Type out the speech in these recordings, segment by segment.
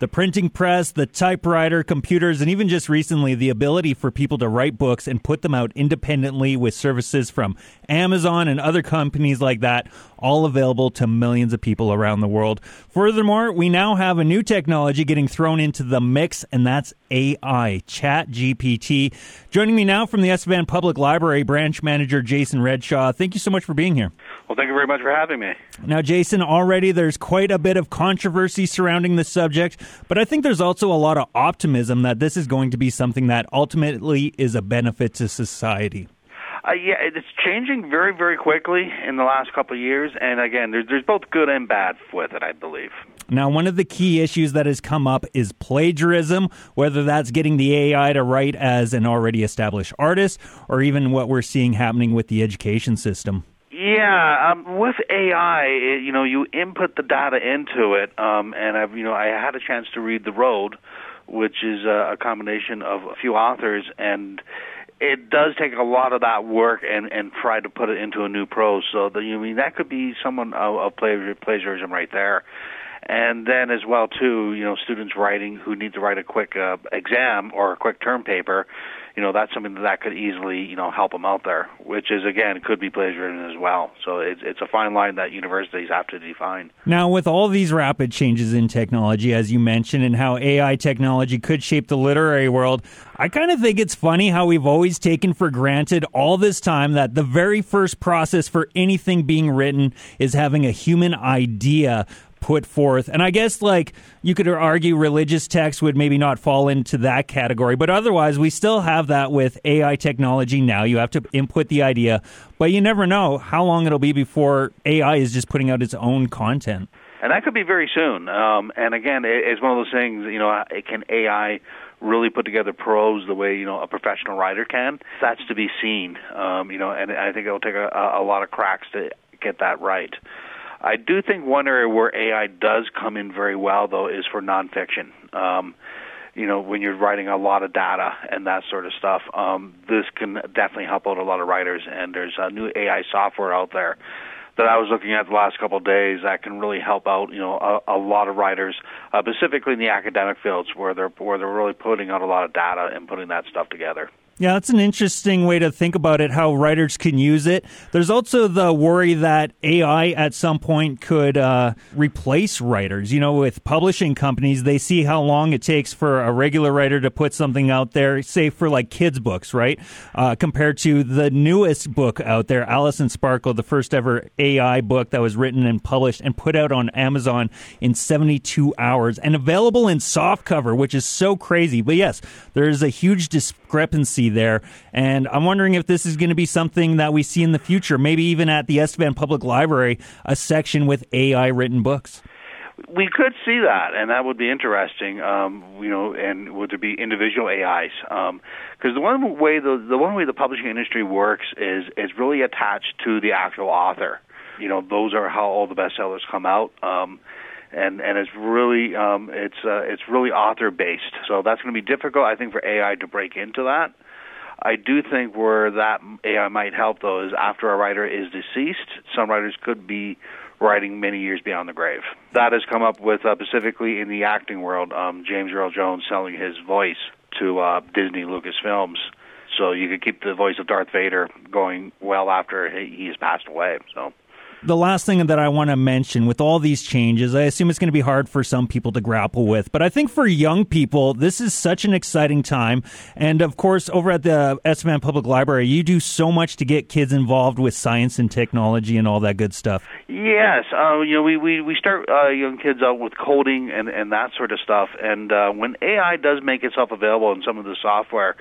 the printing press, the typewriter, computers, and even just recently, the ability for people to write books and put them out independently with services from Amazon and other companies like that, all available to millions of people around the world. Furthermore, we now have a new technology getting thrown into the mix, and that's AI, Chat GPT. Joining me now from the Estevan Public Library, branch manager Jason Redshaw. Thank you so much for being here. Well, thank you very much for having me. Now, Jason, already there's quite a bit of controversy surrounding the subject, but I think there's also a lot of optimism that this is going to be something that ultimately is a benefit to society. Uh, yeah, it's changing very, very quickly in the last couple of years, and again, there's, there's both good and bad with it, I believe. Now, one of the key issues that has come up is plagiarism, whether that's getting the AI to write as an already established artist, or even what we're seeing happening with the education system. Yeah, um, with AI, it, you know, you input the data into it, um, and I've, you know, I had a chance to read The Road, which is a, a combination of a few authors, and it does take a lot of that work and and try to put it into a new prose. So the, you mean that could be someone of, of plagiarism right there. And then as well too, you know, students writing who need to write a quick uh, exam or a quick term paper, you know, that's something that, that could easily, you know, help them out there, which is again could be plagiarism as well. So it's it's a fine line that universities have to define. Now, with all these rapid changes in technology, as you mentioned, and how AI technology could shape the literary world, I kind of think it's funny how we've always taken for granted all this time that the very first process for anything being written is having a human idea put forth. And I guess like you could argue religious texts would maybe not fall into that category, but otherwise we still have that with AI technology now. You have to input the idea, but you never know how long it'll be before AI is just putting out its own content. And that could be very soon. Um, and again, it's one of those things, you know, can AI really put together prose the way you know a professional writer can. That's to be seen, um, you know, and I think it'll take a, a lot of cracks to get that right. I do think one area where AI does come in very well, though, is for nonfiction. Um, you know, when you're writing a lot of data and that sort of stuff, um, this can definitely help out a lot of writers. And there's a new AI software out there that I was looking at the last couple of days that can really help out, you know, a, a lot of writers, uh, specifically in the academic fields where they're where they're really putting out a lot of data and putting that stuff together. Yeah, that's an interesting way to think about it, how writers can use it. There's also the worry that AI at some point could uh, replace writers. You know, with publishing companies, they see how long it takes for a regular writer to put something out there, say for like kids' books, right? Uh, compared to the newest book out there, Alice and Sparkle, the first ever AI book that was written and published and put out on Amazon in 72 hours and available in softcover, which is so crazy. But yes, there is a huge discrepancy there. And I'm wondering if this is going to be something that we see in the future, maybe even at the Estevan Public Library, a section with AI written books. We could see that, and that would be interesting. Um, you know, and would there be individual AIs? Because um, the one way the the one way the publishing industry works is is really attached to the actual author. You know, those are how all the bestsellers come out. Um, and and it's really um, it's uh, it's really author based. So that's going to be difficult, I think, for AI to break into that. I do think where that AI might help though is after a writer is deceased, some writers could be writing many years beyond the grave. That has come up with uh, specifically in the acting world. Um, James Earl Jones selling his voice to uh, Disney Lucasfilms, so you could keep the voice of Darth Vader going well after he, has passed away. So the last thing that I want to mention with all these changes, I assume it's going to be hard for some people to grapple with, but I think for young people, this is such an exciting time. And of course, over at the Estevan Public Library, you do so much to get kids involved with science and technology and all that good stuff. Yes, uh, you know, we we we start uh, young kids out with coding and and that sort of stuff. And uh, when AI does make itself available in some of the software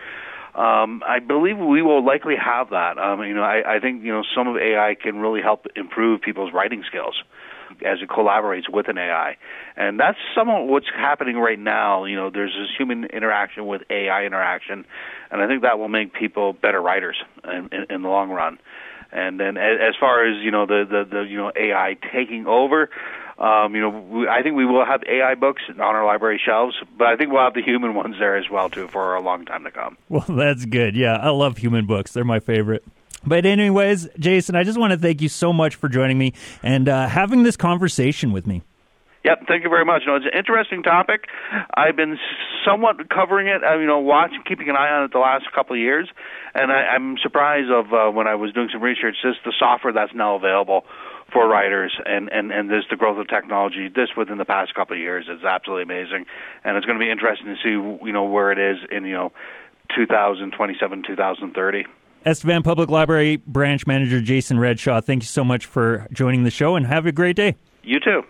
um, I believe we will likely have that. Um, you know, I, I think you know some of AI can really help improve people's writing skills as it collaborates with an AI, and that's some of what's happening right now. You know, there's this human interaction with AI interaction, and I think that will make people better writers in, in, in the long run. And then as far as you know, the the, the you know AI taking over. Um, you know, we, I think we will have AI books on our library shelves, but I think we'll have the human ones there as well too for a long time to come. Well, that's good. Yeah, I love human books; they're my favorite. But anyways, Jason, I just want to thank you so much for joining me and uh, having this conversation with me. Yep, thank you very much. You know, it's an interesting topic. I've been somewhat covering it, uh, you know, watching, keeping an eye on it the last couple of years, and I, I'm surprised of uh, when I was doing some research, just the software that's now available for writers, and and and this the growth of technology. This within the past couple of years is absolutely amazing, and it's going to be interesting to see, you know, where it is in you know 2027, 2030. Estevan Public Library Branch Manager Jason Redshaw, thank you so much for joining the show, and have a great day. You too.